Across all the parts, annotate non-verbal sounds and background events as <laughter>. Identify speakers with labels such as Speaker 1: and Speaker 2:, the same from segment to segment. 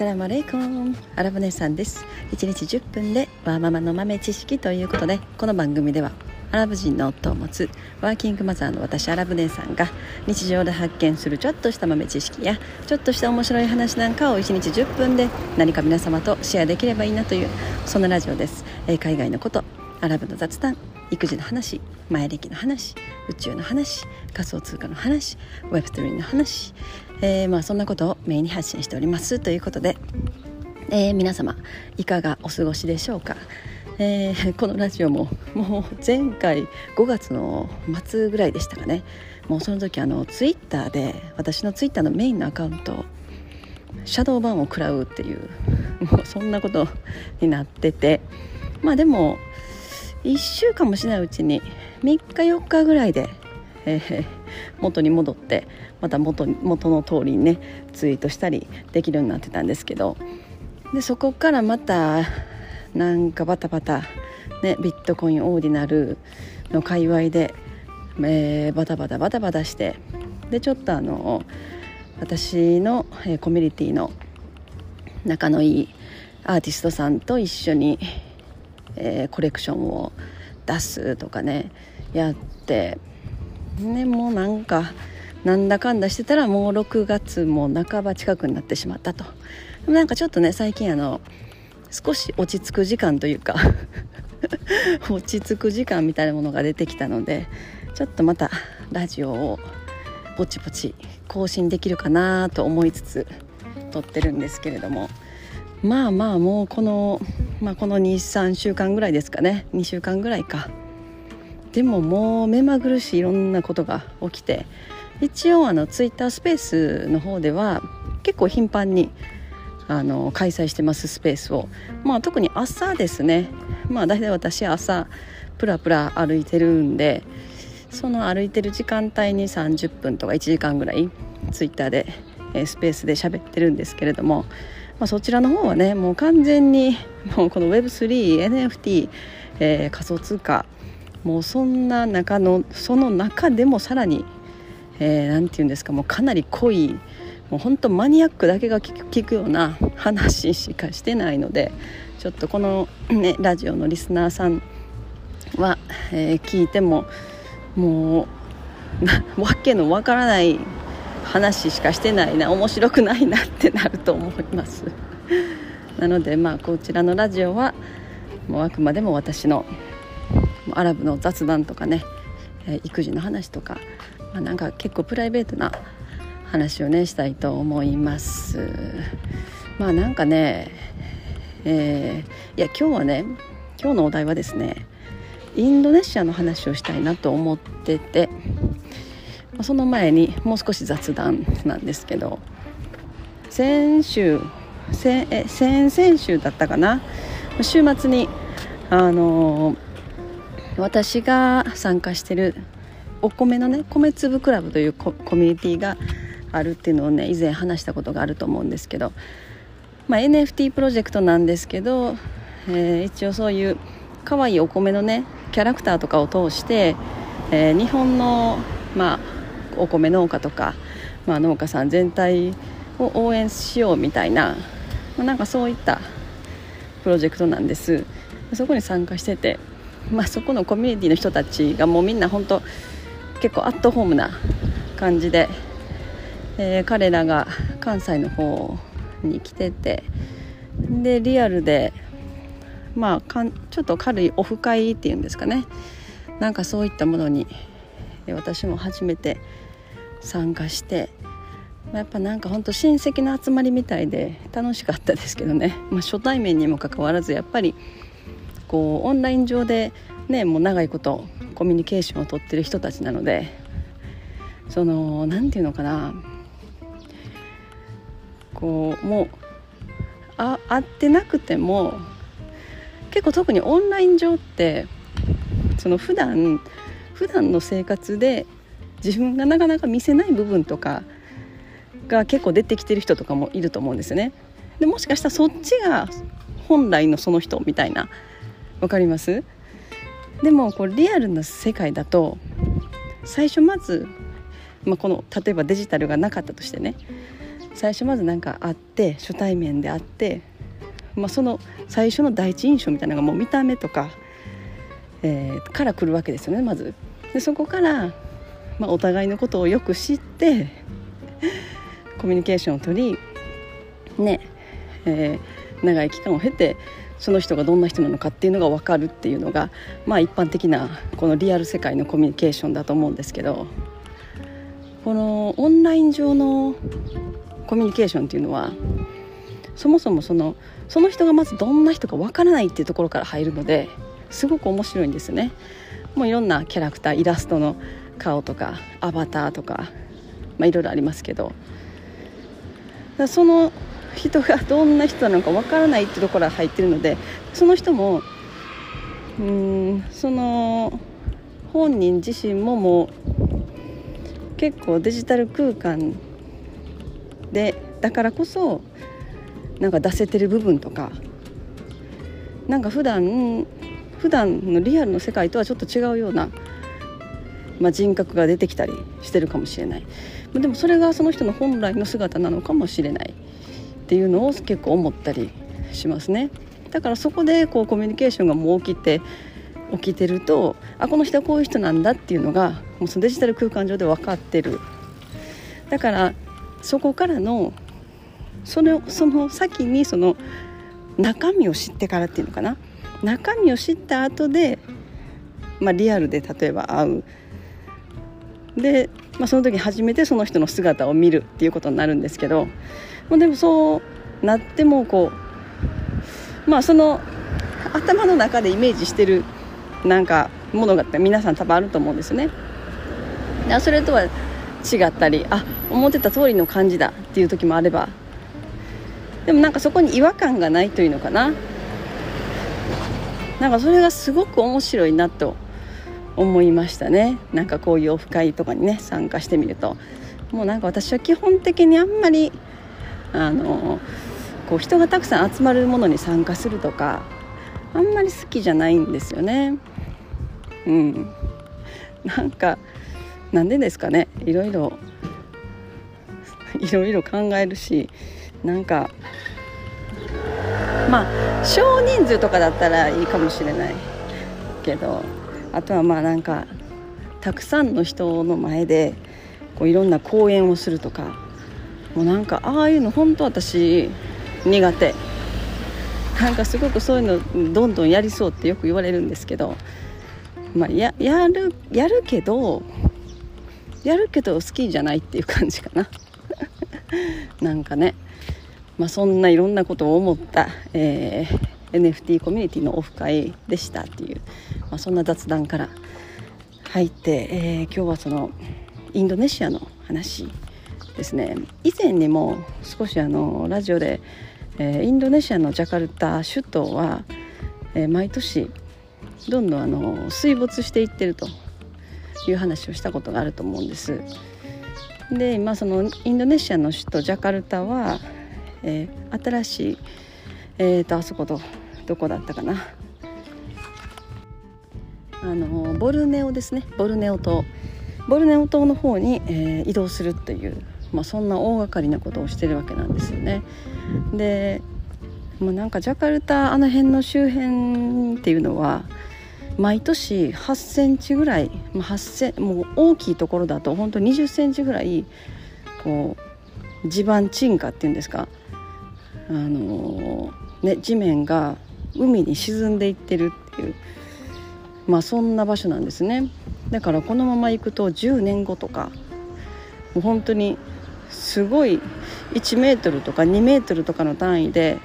Speaker 1: サラマレイコンアラブ姉さんです。1日10分でワーママの豆知識ということでこの番組ではアラブ人の夫を持つワーキングマザーの私アラブ姉さんが日常で発見するちょっとした豆知識やちょっとした面白い話なんかを1日10分で何か皆様とシェアできればいいなというそんなラジオです、え、海外のことアラブの雑談育児の話前歴の話宇宙の話仮想通貨の話 Web3 の話、えー、まあそんなことをメインに発信しておりますということで、えー、皆様いかがお過ごしでしょうか、えー、このラジオももう前回5月の末ぐらいでしたかね。もうその時あのツイッターで私のツイッターのメインのアカウントシャドーバンを食らうっていうもうそんなことになっててまあでも1週間もしないうちに3日4日ぐらいで、えー、元に戻ってまた元元の通りにねツイートしたりできるようになってたんですけどでそこからまたなんかバタバタ、ね、ビットコインオーディナルの界隈で、えー、バタバタバタバタしてでちょっとあの私の、えー、コミュニティの仲のいいアーティストさんと一緒にえー、コレクションを出すとかねやってねもうなんかなんだかんだしてたらもう6月も半ば近くになってしまったと。なんかちょっとね最近あの少し落ち着く時間というか <laughs> 落ち着く時間みたいなものが出てきたのでちょっとまたラジオをぼちぼち更新できるかなと思いつつ撮ってるんですけれども。まあまあもうこの、まあ、この23週間ぐらいですかね。2週間ぐらいか。でももう目まぐるしいろんなことが起きて一応あのツイッタースペースの方では結構頻繁にあの開催してますスペースを、まあ、特に朝ですね。まあ大体私朝プラプラ歩いてるんでその歩いてる時間帯に30分とか1時間ぐらいツイッターでスペースで喋ってるんですけれどもまあ、そちらの方はねもう完全にもうこの Web3NFT、えー、仮想通貨もうそんな中のその中でもさらに何、えー、て言うんですかもうかなり濃いもう本当マニアックだけが聞くような話しかしてないのでちょっとこの、ね、ラジオのリスナーさんは、えー、聞いてももうわけのわからない話しかしてないな面白くないなってなると思います。なのでまあこちらのラジオはもうあくまでも私のアラブの雑談とかね、育児の話とか、まあ、なんか結構プライベートな話をねしたいと思います。まあなんかねえー、いや今日はね今日のお題はですねインドネシアの話をしたいなと思っててその前にもう少し雑談なんですけど先週先え先々週だったかな？週末にあの私が参加してるお米のね米粒クラブというコミュニティがあるっていうのをね以前話したことがあると思うんですけど、まあ、NFT プロジェクトなんですけど、えー、一応そういう可愛いお米のねキャラクターとかを通して、えー、日本のまあお米農家とか、まあ、農家さん全体を応援しようみたいな、まあ、なんかそういったプロジェクトなんです。そこに参加してて、まあ、そこのコミュニティの人たちがもうみんな本当結構アットホームな感じで、えー、彼らが関西の方に来ててでリアルでまあかんちょっと軽いオフ会っていうんですかね。なんかそういったものに私も初めて参加して、まあ、やっぱなんかほんと親戚の集まりみたいで楽しかったですけどね、まあ、初対面にもかかわらずやっぱりこうオンライン上でねもう長いことコミュニケーションをとってる人たちなのでその何て言うのかな。こうもうあ会ってなくても結構特にオンライン上ってその普段普段の生活で自分がなかなか見せない部分とかが結構出てきてる人とかもいると思うんですよね。でもしかしたらそっちが本来のその人みたいな分かります？でもこうリアルな世界だと最初まず、まあ、この例えばデジタルがなかったとしてね最初まず何か会って初対面で会って、まあ、その最初の第一印象みたいなのがもう見た目とか、えー、から来るわけですよねまず。でそこから、まあ、お互いのことをよく知ってコミュニケーションを取りねえー、長い期間を経てその人がどんな人なのかっていうのが分かるっていうのが、まあ、一般的なこのリアル世界のコミュニケーションだと思うんですけどこのオンライン上のコミュニケーションっていうのはそもそもそのその人がまずどんな人か分からないっていうところから入るのですごく面白いんですね。もういろんなキャラクターイラストの顔とかアバターとか、まあ、いろいろありますけど。その人がどんな人なのかわからないってところが入ってるのでその人もうんその本人自身ももう結構デジタル空間でだからこそなんか出せてる部分とかなんか普段普段のリアルの世界とはちょっと違うような、まあ、人格が出てきたりしてるかもしれない。でもそれがその人の本来の姿なのかもしれないっていうのを結構思ったりしますね。だからそこでこうコミュニケーションがもう起きて起きてるとあこの人はこういう人なんだっていうのがもうそのデジタル空間上で分かってる。だからそこからのそのその先にその中身を知ってからっていうのかな。中身を知った後で、まあ、リアルで例えば会う。で、まあ、その時初めてその人の姿を見るっていうことになるんですけどまあ、でもそうなってもこうまあその頭の中でイメージしてるなんかものが皆さん多分あると思うんですよね。それとは違ったりあ思ってた通りの感じだっていう時もあればでもなんかそこに違和感がないというのかななんかそれがすごく面白いなと思いましたね。なんかこういうオフ会とかにね参加してみると。もうなんか私は基本的にあんまりあのこう人がたくさん集まるものに参加するとかあんまり好きじゃないんですよね。うん、なんかなんでですかね。いろいろいろいろ考えるしなんかまあ少人数とかだったらいいかもしれないけど。あとはまあなんかたくさんの人の前でこういろんな講演をするとかもうなんかああいうの本当私苦手。なんかすごくそういうのどんどんやりそうってよく言われるんですけど、まあ、ややるやるけどやるけど好きじゃないっていう感じかな。<laughs> なんかね、まあ、そんないろんなことを思った、えー、NFT コミュニティのオフ会でしたっていう、まあ、そんな雑談から入って、えー、今日はそのインドネシアの話ですね以前にも少しあのラジオで、えー、インドネシアのジャカルタ首都は、えー、毎年どんどんあの水没していってるという話をしたことがあると思うんです。で今そのインドネシアの首都ジャカルタは、えー、新しい、えーと、あそことどこだったかなあのボルネオですね。ボルネオ島。ボルネオ島の方に、えー、移動するというまあ、そんな大掛かりなことをしてるわけなんですよね。でもうなんかジャカルタあの辺の周辺っていうのは毎年8センチぐらい、まあ、8セもう大きいところだと本当20センチぐらいこう地盤沈下っていうんですか、あのー、ね、地面が海に沈んでいってるっていう、まあ、そんな場所なんですね。だからこのまま行くと10年後とかもう本当にすごい1メートルとか2メートルとかの単位で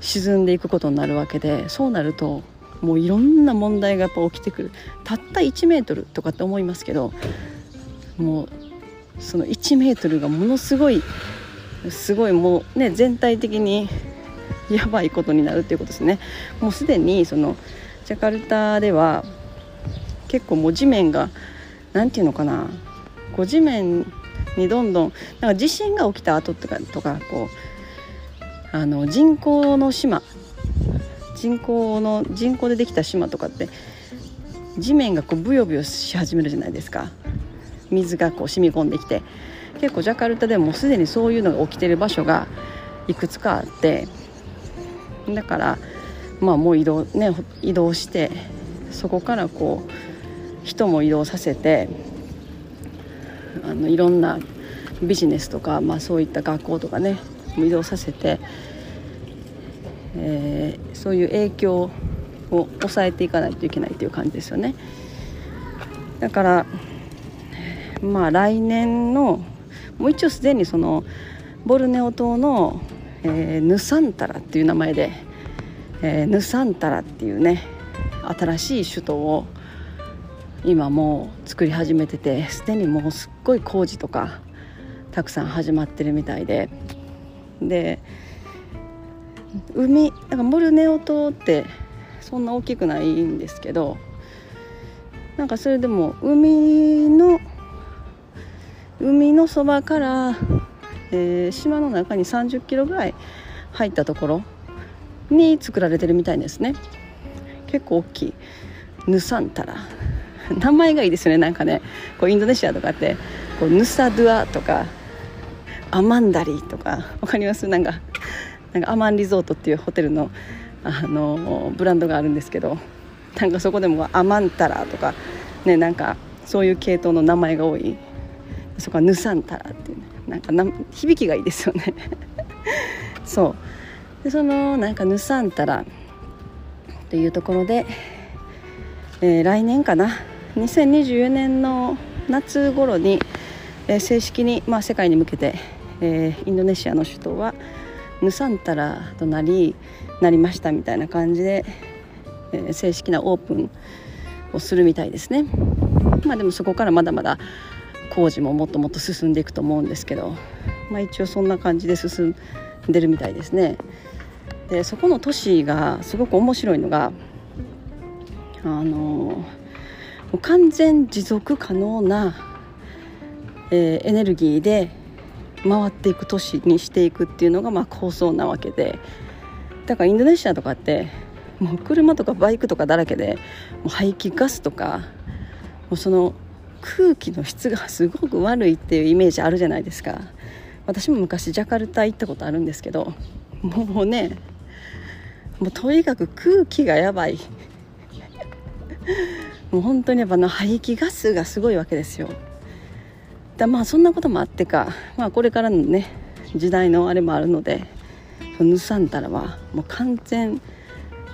Speaker 1: 沈んでいくことになるわけでそうなるともういろんな問題がやっぱ起きてくる。たった1メートルとかって思いますけどもうその1メートルがものすごいすごいもうね全体的にやばいことになるっていうことですね。もうすでにそのジャカルタでは結構もう地面が何て言うのかなこう地面にどんどんなんか地震が起きた後とかとかこうあの人工の島人工の人工でできた島とかって地面がこうブヨブヨし始めるじゃないですか。水がこう染み込んできて。結構ジャカルタでもすでにそういうのが起きてる場所がいくつかあって。だからまあもう移動ね移動してそこからこう人も移動させてあのいろんなビジネスとか、まあ、そういった学校とかね移動させて、えー、そういう影響を抑えていかないといけないという感じですよね。だからまあ来年のもう一応すでにそのボルネオ島の、えー、ヌサンタラっていう名前で、えー、ヌサンタラっていうね新しい首都を今もう作り始めててすでにもうすっごい工事とかたくさん始まってるみたいで。で海なんかモルネオ島ってそんな大きくないんですけどなんかそれでも海の海のそばから、えー、島の中に30キロぐらい入ったところに作られてるみたいですね。結構大きい。ヌサンタラ。名前がいいですよね。なんかねこうインドネシアとかってこうヌサドゥアとかアマンダリとか分かります？なんかなんかアマンリゾートっていうホテルのあのブランドがあるんですけどなんかそこでもアマンタラとかねなんかそういう系統の名前が多い。そこはヌサンタラっていう、ね、なんかな響きがいいですよね。<laughs> そう。でそのなんかヌサンタラっていうところで、えー、来年かな2024年の夏頃に、えー、正式に、まあ、世界に向けて、えー、インドネシアの首都はヌサンタラとなりなりましたみたいな感じで、えー、正式なオープンをするみたいですね。まあ、でもそこからまだまだ工事ももっともっと進んでいくと思うんですけど、まあ、一応そんな感じで進んでるみたいですね。でそこの都市がすごく面白いのがあの完全持続可能な、えー、エネルギーで回っていく都市にしていくっていうのがまあ構想なわけで。だからインドネシアとかってもう車とかバイクとかだらけでもう排気ガスとかもうその空気の質がすごく悪いっていうイメージあるじゃないですか。私も昔ジャカルタ行ったことあるんですけどもうねもうとにかく空気がやばいもう本当にやっぱの排気ガスがすごいわけですよだまあそんなこともあってか、まあ、これからのね時代のあれもあるのでヌサンタラはもう完全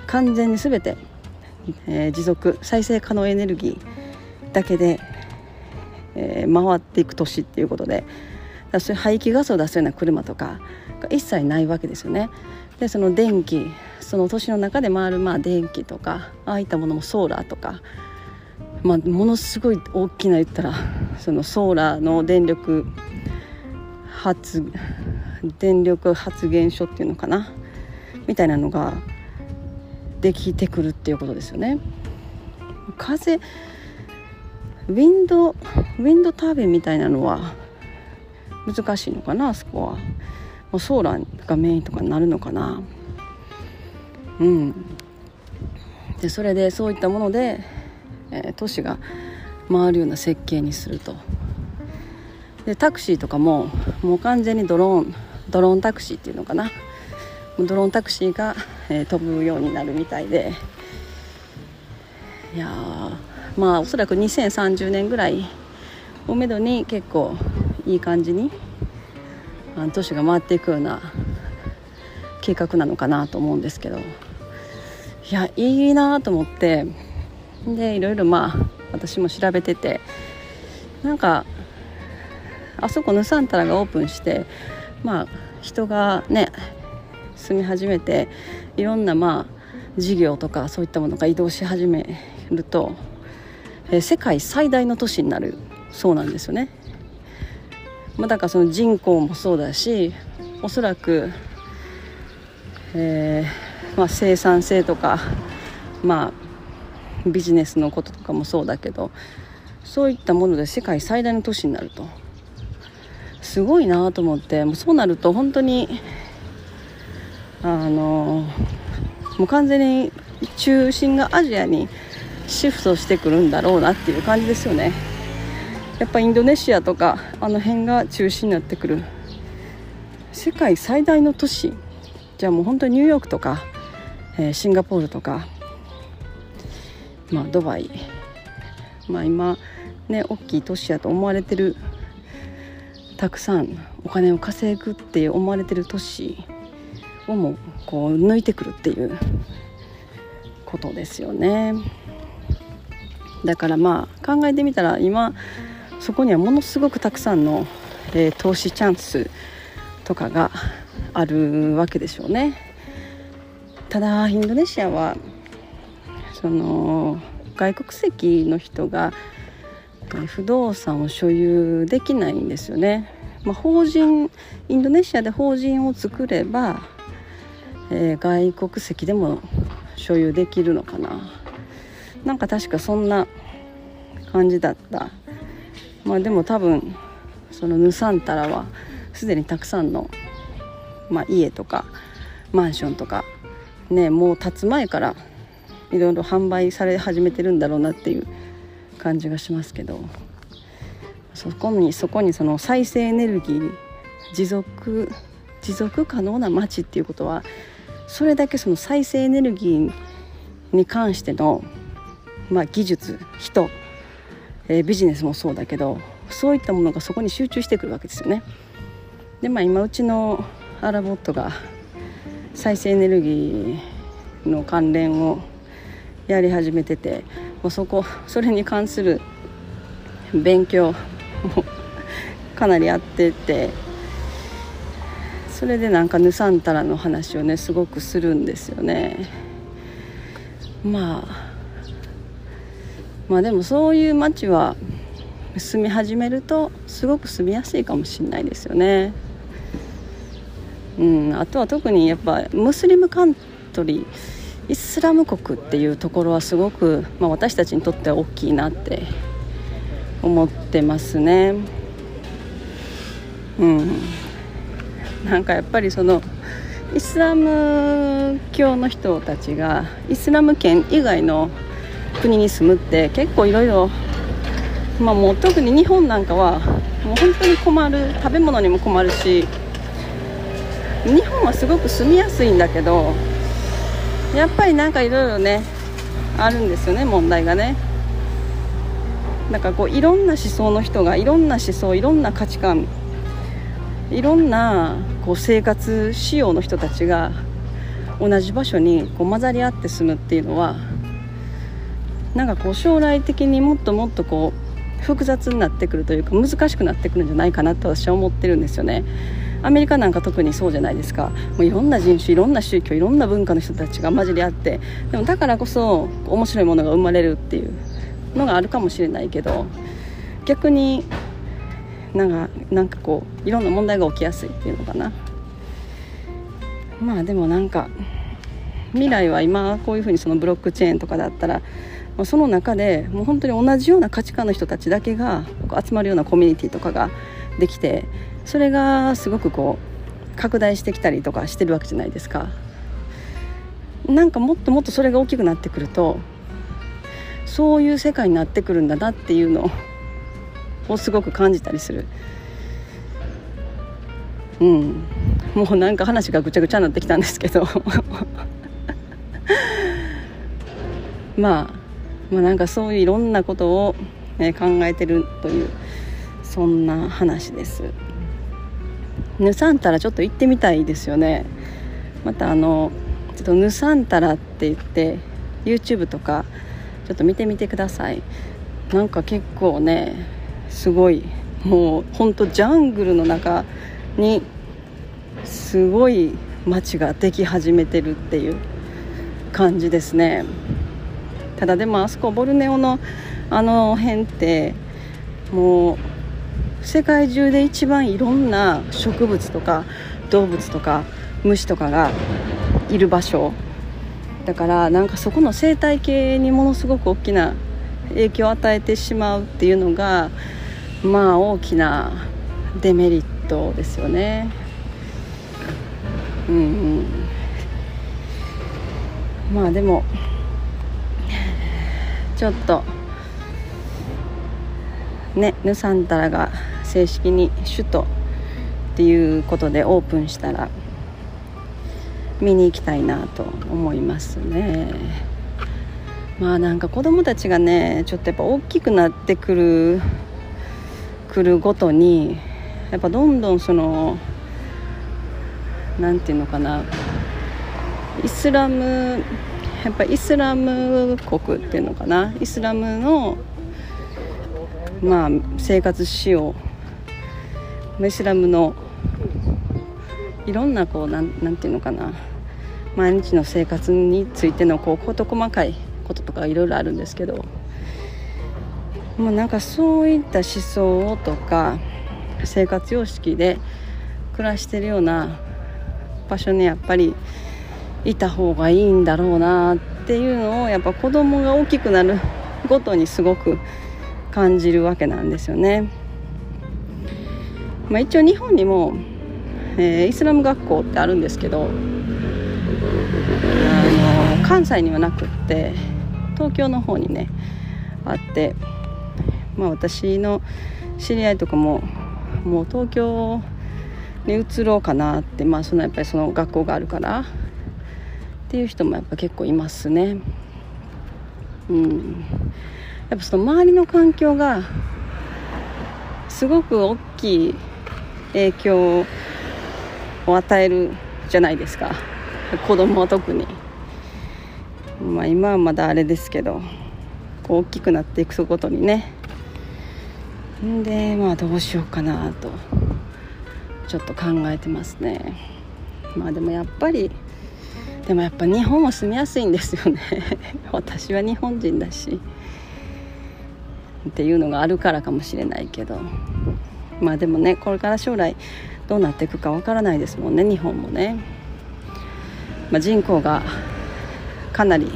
Speaker 1: 完全に全て、えー、持続再生可能エネルギーだけで、えー、回っていく都市っていうことでだそういう排気ガスを出すような車とか一切ないわけですよね。でその電気その都市の中で回るまあ電気とかああいったものもソーラーとかまあ、ものすごい大きな言ったらそのソーラーの電力発電力発電所っていうのかなみたいなのができてくるっていうことですよね。風ウィンドウィンドタービンみたいなのは難しいのかなあそこはもうソーラーがメインとかになるのかな。うん。でそれでそういったものでえー、都市が回るような設計にすると。でタクシーとかももう完全にドローンドローンタクシーっていうのかな。ドローンタクシーが、えー、飛ぶようになるみたいで。いやまあおそらく2030年ぐらいをめどに結構いい感じに都市が回っていくような計画なのかなと思うんですけど。いやいいなと思って。でいろいろまあ私も調べてて。なんかあそこヌサンタラがオープンしてまあ人がね住み始めていろんなまあ事業とかそういったものが移動し始めると、え世界最大の都市になるそうなんですよね。まあ、だからその人口もそうだしおそらく、えーまあ、生産性とかまあビジネスのこととかもそうだけどそういったもので世界最大の都市になると。すごいなと思ってもうそうなると本当にあのもう完全に中心がアジアにシフトしてくるんだろうなっていう感じですよね。やっぱインドネシアとかあの辺が中心になってくる。世界最大の都市。じゃあもう本当にニューヨークとか、えー、シンガポールとか、まあ、ドバイ、まあ、今ね大きい都市やと思われてる。たくさんお金を稼ぐって思われてる都市をもこう抜いてくるっていうことですよね。だからまあ考えてみたら今そこにはものすごくたくさんの、えー、投資チャンスとかがあるわけでしょうね。ただインドネシアはその外国籍の人が不動産を所有できないんですよね。まあ、法人インドネシアで法人を作れば、えー、外国籍でも所有できるのかななんか確かそんな感じだったまあでも多分そのヌサンタラはすでにたくさんの、まあ、家とかマンションとかねもう建つ前からいろいろ販売され始めてるんだろうなっていう感じがしますけどそこにそこにその再生エネルギー持続持続可能な街っていうことはそれだけその再生エネルギーに関しての、まあ、技術人、えー、ビジネスもそうだけどそういったものがそこに集中してくるわけですよね。でまあ今うちのアラボットが再生エネルギーの関連をやり始めててもうそこそれに関する勉強もかなりやっててそれでなんかヌサンタラの話をねすごくするんですよねまあまあでもそういう街は住み始めるとすごく住みやすいかもしれないですよね。うんあとは特にやっぱムスリムカントリーイスラム国っていうところはすごく、まあ、私たちにとっては大きいなって思ってますね。うん。なんかやっぱりそのイスラム教の人たちがイスラム圏以外の国に住むって結構いろいろまあもう特に日本なんかはもう本当に困る食べ物にも困るし日本はすごく住みやすいんだけどやっぱりなんかいろいろねあるんですよね問題がね。だかこういろんな思想の人がいろんな思想いろんな価値観いろんなこう生活仕様の人たちが同じ場所にこう混ざり合って住むっていうのはなんかこう将来的にもっともっとこう複雑になってくるというか難しくなってくるんじゃないかなと私は思ってるんですよね。アメリカなんか特にそうじゃないですか。もういろんな人種いろんな宗教いろんな文化の人たちが混じり合って。でもだからこそ面白いものが生まれるっていうのがあるかもしれないけど逆になんかなんかこういろんな問題が起きやすいっていうのかな。まあでもなんか未来は今こういうふうにそのブロックチェーンとかだったらまあその中でもう本当に同じような価値観の人たちだけが集まるようなコミュニティとかができてそれがすごくこう拡大してきたりとかしてるわけじゃないですか。なんかもっともっとそれが大きくなってくるとそういう世界になってくるんだなっていうのをすごく感じたりする。うん。もうなんか話がぐちゃぐちゃになってきたんですけど。<laughs> まあまあなんかそういういろんなことを、ね、考えてるというそんな話です。ヌサンタラちょっと行ってみたいですよね。またあのちょっとヌサンタラって言って YouTube とかちょっと見てみてください。なんか結構ねすごいもうほんとジャングルの中にすごい街ができ始めてるっていう感じですね。ただでもあそこボルネオのあの辺ってもう世界中で一番いろんな植物とか動物とか虫とかがいる場所だからなんかそこの生態系にものすごく大きな影響を与えてしまうっていうのがまあ大きなデメリットですよね。うん、うん、まあでもちょっとねヌサンタラが正式に首都っていうことでオープンしたら見に行きたいなと思いますね。まあなんか子供たちがねちょっとやっぱ大きくなってくるくるごとにやっぱどんどんその何て言うのかなイスラムやっぱイスラム国っていうのかな？イスラムのまあ生活しよう。イスラムのいろんなこうなんなんていうのかな？毎日の生活についてのこう事細かいこととかいろいろあるんですけど。もうなんかそういった思想とか生活様式で暮らしてるような場所にやっぱりいた方がいいんだろうなっていうのをやっぱ子供が大きくなるごとにすごく感じるわけなんですよね。まあ、一応日本にも、えー、イスラム学校ってあるんですけどあの関西にはなくって東京の方にねあってまあ私の知り合いとかももう東京に移ろうかなってまあそのやっぱりその学校があるからっていう人もやっぱ結構いますね。うん。やっぱその周りの環境がすごく大きい影響を与えるじゃないですか。子供は特に。まあ今はまだあれですけどこう大きくなっていくことにね。んでまあどうしようかなとちょっと考えてますね。まあでもやっぱりでもやっぱ日本も住みやすいんですよね。<laughs> 私は日本人だし。っていうのがあるからかもしれないけど。まあでもねこれから将来どうなっていくかわからないですもんね日本もね、まあ、人口がかなり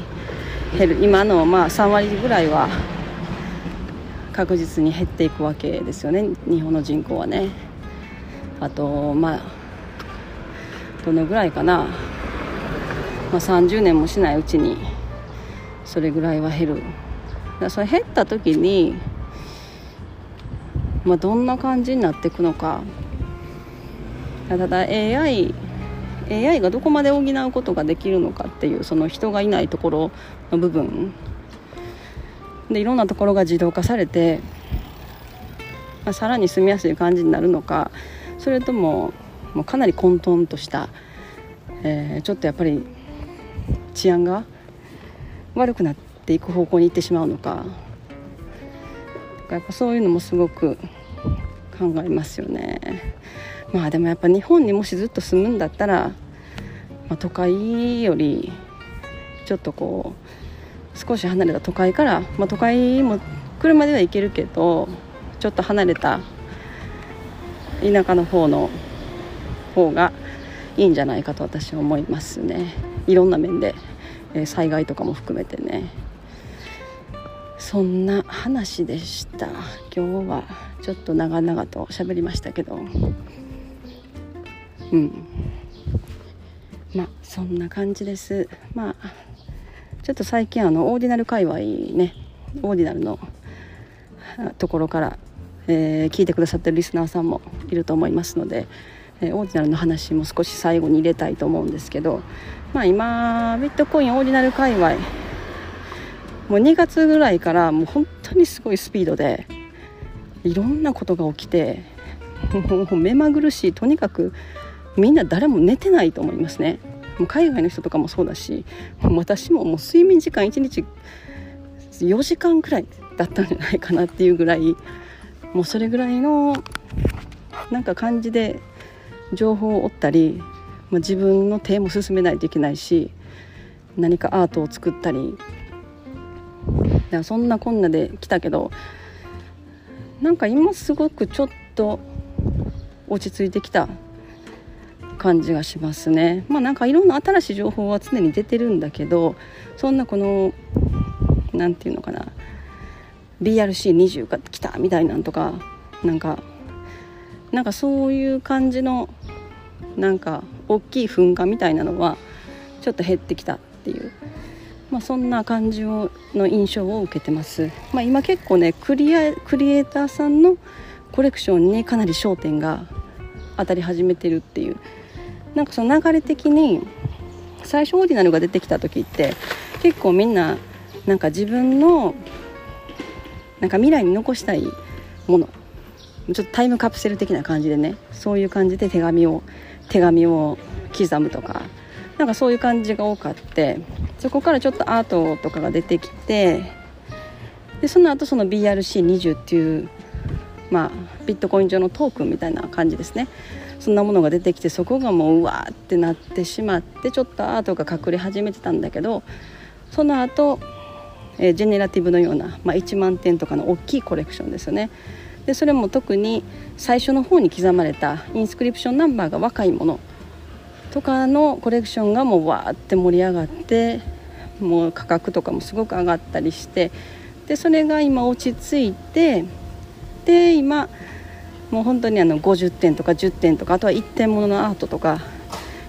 Speaker 1: 減る。今のまあ3割ぐらいは確実に減っていくわけですよね日本の人口はね。あとまあどのぐらいかな、まあ、30年もしないうちにそれぐらいは減る。だそれ減った時に、まあ、どんな感じになっていくのか。ただ AI AI がどこまで補うことができるのかっていうその人がいないところの部分。でいろんなところが自動化されて、まあ、さらに住みやすい感じになるのか。それとももうかなり混沌とした、えー、ちょっとやっぱり治安が悪くなっていく方向に行ってしまうのかやっぱそういうのもすごく考えますよね。まあでもやっぱ日本にもしずっと住むんだったら、まあ、都会よりちょっとこう少し離れた都会から、まあ、都会も車では行けるけどちょっと離れた田舎の方の方がいいんじゃないかと私は思いますねいろんな面で、えー、災害とかも含めてね。そんな話でした。今日はちょっと長々と喋りましたけど。うん。まあそんな感じです。まあちょっと最近あのオーディナル界隈ねオーディナルのところから、えー、聞いてくださってるリスナーさんもいると思いますので、えー、オーディナルの話も少し最後に入れたいと思うんですけど、まあ、今ビットコインオーディナル界隈もう2月ぐらいからもう本当にすごいスピードでいろんなことが起きてもう目まぐるしいとにかくみんな誰も寝てないと思いますね。もう海外の人とかもそうだし私ももう睡眠時間1日4時間くらいだったんじゃないかなっていうぐらいもうそれぐらいのなんか感じで情報を追ったり、まあ、自分の手も進めないといけないし何かアートを作ったりだからそんなこんなで来たけどなんか今すごくちょっと落ち着いてきた感じがしますね。まあなんかいろんな新しい情報は常に出てるんだけどそんなこの何て言うのかな BRC20 が来たみたいなんとかなんかなんかそういう感じのなんか大きい噴火みたいなのはちょっと減ってきたっていう。まあ、そんな感じをの印象を受けてます、まあ、今結構ねクリアクリエイターさんのコレクションにかなり焦点が当たり始めてるっていう。なんかその流れ的に最初オーディナルが出てきた時って結構みんななんか自分のなんか未来に残したいもの。ちょっとタイムカプセル的な感じでねそういう感じで手紙を手紙を刻むとかなんかそういう感じが多かってそこからちょっとアートとかが出てきてでその後その BRC20 っていうまあビットコイン上のトークンみたいな感じですね。そんなものが出てきてそこがもううわーってなってしまってちょっとアートが隠れ始めてたんだけどその後、え、ジェネラティブのような、まあ、1万点とかの大きいコレクションですよね。でそれも特に最初の方に刻まれたインスクリプションナンバーが若いものとかのコレクションがもうわーって盛り上がってもう価格とかもすごく上がったりしてでそれが今落ち着いてで今もう本当にあの50点とか10点とかあとは1点もののアートとか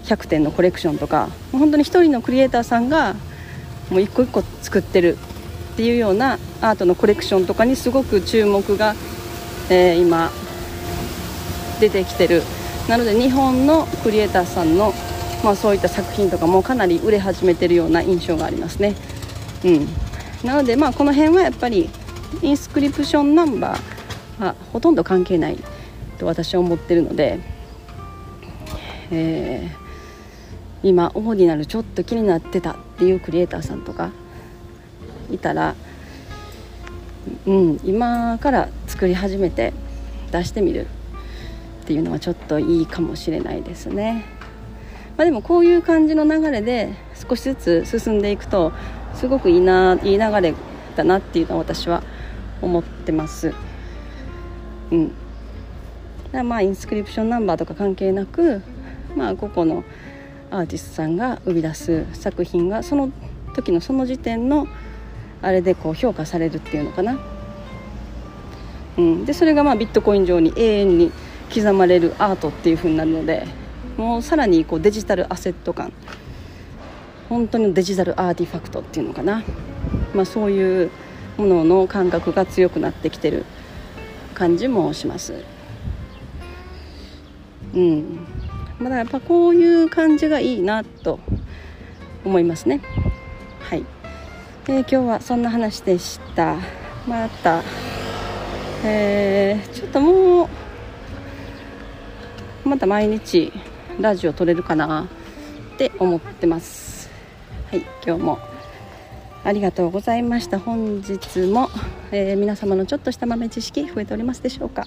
Speaker 1: 100点のコレクションとかもう本当に1人のクリエイターさんがもう一個一個作ってるっていうようなアートのコレクションとかにすごく注目がえー、今出てきてる。なので日本のクリエイターさんの、まあ、そういった作品とかもかなり売れ始めてるような印象がありますね、うん、なのでまあこの辺はやっぱりインスクリプションナンバーはほとんど関係ないと私は思ってるので、えー、今オーディナルちょっと気になってたっていうクリエイターさんとかいたらうん、今から作り始めて出してみるっていうのはちょっといいかもしれないですね、まあ、でもこういう感じの流れで少しずつ進んでいくとすごくいいないい流れだなっていうのは私は思ってます。うん。だまあ inscription number とか関係なくまあ個々のアーティストさんが生み出す作品がその時のその時点のあれでこう評価されるっていうのかな、うん、でそれがまあビットコイン上に永遠に刻まれるアートっていう風になるのでもうさらにこう digital asset 感。本当に digital artifact っていうのかな、まあ、そういうものの感覚が強くなってきてる感じもします。うん。まだやっぱこういう感じがいいなと思いますね。はい。えー、今日はそんな話でした。また、えー、ちょっともうまた毎日ラジオ撮れるかなって思ってます。はい今日もありがとうございました。本日も、えー、皆様のちょっとした豆知識増えておりますでしょうか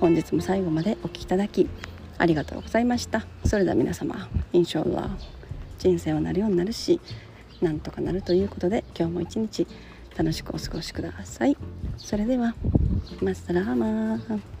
Speaker 1: 本日も最後までお聴きいただきありがとうございました。それでは皆様インショーは人生はなるようになるしなんとかなるということで今日も一日楽しくお過ごしください。それではマスタラーマー